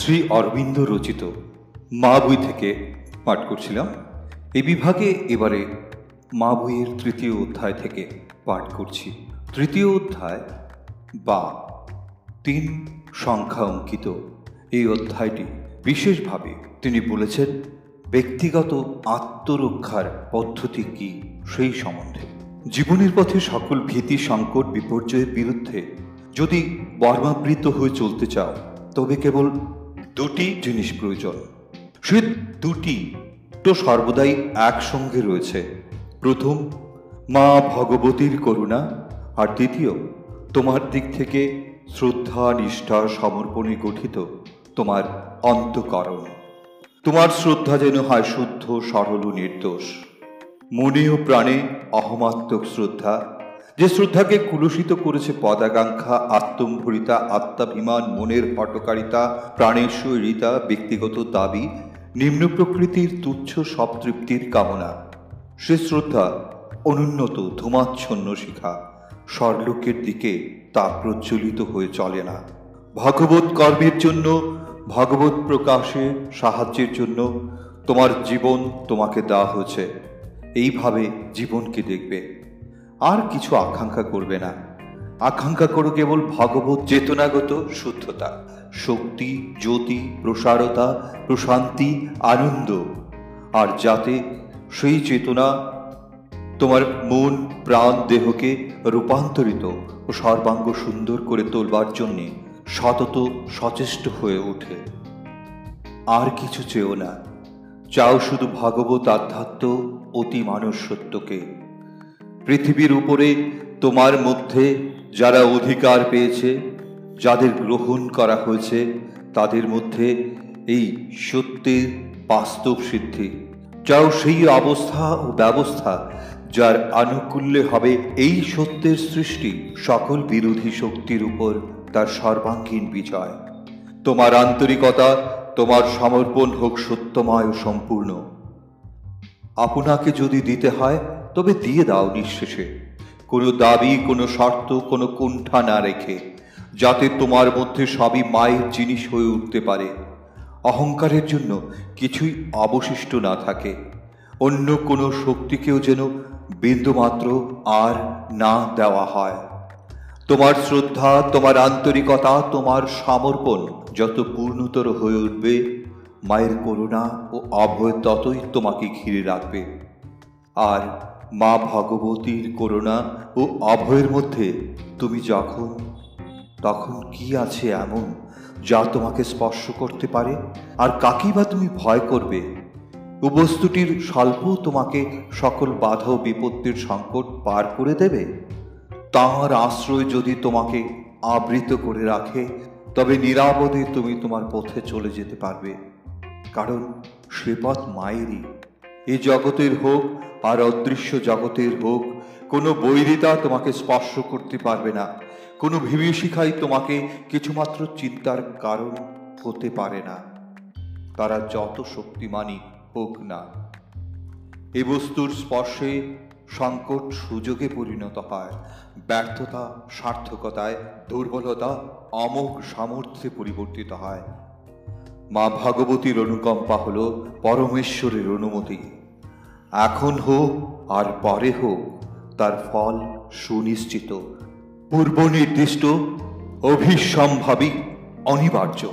শ্রী অরবিন্দ রচিত মা বই থেকে পাঠ করছিলাম। এই বিভাগে এবারে মা বইয়ের তৃতীয় অধ্যায় থেকে পাঠ করছি। তৃতীয় অধ্যায় বা তিন সংখ্যা অঙ্কিত। এই অধ্যায়টি বিশেষভাবে তিনি বলেছেন, ব্যক্তিগত আত্মরক্ষার পদ্ধতি কি সেই সম্বন্ধে। জীবনের পথে সকল ভীতি, সংকট, বিপর্যয়ের বিরুদ্ধে যদি বর্মাবৃত হয়ে চলতে চাও, তবে কেবল দুটি জিনিস প্রয়োজন। সে দুটি তো সর্বদাই একসঙ্গে রয়েছে। প্রথম, মা ভগবতীর করুণা, আর দ্বিতীয়, তোমার দিক থেকে শ্রদ্ধা, নিষ্ঠা, সমর্পণে গঠিত তোমার অন্তকরণ। তোমার শ্রদ্ধা যেন হয় শুদ্ধ, সরল নির্দোষ। মনে ও প্রাণে অহমাত্মক শ্রদ্ধা যে শ্রদ্ধাকে কুলুষিত করেছে পদাকাঙ্ক্ষা, আত্মম্ভরিতা, আত্মাভিমান, মনের হটকারিতা প্রাণের শৈরিতা ব্যক্তিগত দাবি, নিম্ন প্রকৃতির তুচ্ছ সবতৃপ্তির কামনা। সে শ্রদ্ধা অনুন্নত ধূমাচ্ছন্ন শিখা, স্বর্লোকের দিকে তা প্রজ্বলিত হয়ে চলে না। ভগবত কর্মের জন্য ভগবত প্রকাশে সাহায্যের জন্য তোমার জীবন তোমাকে দেওয়া হয়েছে। এইভাবে জীবনকে দেখবে। আর কিছু আকাঙ্ক্ষা করবে না। আকাঙ্ক্ষা করো কেবল ভগবত চেতনাগত শুদ্ধতা। শক্তি, জ্যোতি, প্রসারতা, প্রশান্তি, আনন্দ। আর যাতে সেই চেতনা তোমার মন, প্রাণ, দেহকে রূপান্তরিত ও সর্বাঙ্গ সুন্দর করে তোলবার জন্যে সতত সচেষ্ট হয়ে ওঠে। আর কিছু চেও না। চাও শুধু ভগবত আধ্যাত্ম অতি মানুষ সত্যকে। পৃথিবীর উপরে তোমার মধ্যে যারা অধিকার পেয়েছে, যাদের গ্রহণ করা হয়েছে, তাদের মধ্যে এই সত্যের বাস্তব সিদ্ধি। চাও সেই অবস্থা ও ব্যবস্থা যার আনুকূল্যে হবে এই সত্যের সৃষ্টি সকল বিরোধী শক্তির উপর তার সর্বাঙ্গীন বিজয়। তোমার আন্তরিকতা, তোমার সমর্পণ হোক সত্যময় ও সম্পূর্ণ। আপনাকে যদি দিতে হয়, তবে দিয়ে দাও নিঃশেষে। কোনো দাবি, কোনো শর্ত, কোনো কুণ্ঠা না রেখে, যাতে তোমার মধ্যে সবই মায়ের জিনিস হয়ে উঠতে পারে। অহংকারের জন্য কিছুই অবশিষ্ট না থাকে। অন্য কোনো শক্তিকেও যেন বিন্দুমাত্র আর না দেওয়া হয়। তোমার শ্রদ্ধা, তোমার আন্তরিকতা, তোমার সমর্পণ যত পূর্ণতর হয়ে উঠবে মায়ের করুণা ও অভয় ততই তোমাকে ঘিরে রাখবে। আর মা ভগবতীর করুণা ও অভয়ের মধ্যে তুমি যখন, তখন কি আছে এমন যা তোমাকে স্পর্শ করতে পারে? আর কাকেই বা তুমি ভয় করবে? বস্তুটির স্বল্প তোমাকে সকল বাধা ও বিপত্তির সংকট পার করে দেবে? তাঁর আশ্রয় যদি তোমাকে আবৃত করে রাখে, তবে নিরাপদে তুমি তোমার পথে চলে যেতে পারবে। কারণ সে পথ মায়েরই। এ জগতের হোক আর অদৃশ্য জগতের হোক, কোনো বৈরিতা তোমাকে স্পর্শ করতে পারবে না। কোনো বিভীষিকাই তোমাকে কিছুমাত্র চিন্তার কারণ হতে পারে না। তারা যত শক্তিমানই হোক না। এ বস্তুর স্পর্শে সংকট সুযোগে পরিণত হয়। ব্যর্থতা, সার্থকতায় দুর্বলতা, অমোঘ সামর্থ্যে পরিবর্তিত হয়। মা ভগবতীর অনুকম্পা হল পরমেশ্বরের অনুমতি। এখন হোক আর পরে হোক, তার ফল সুনিশ্চিত। পূর্ব নির্দিষ্ট অভিসম্ভাবী, অনিবার্য।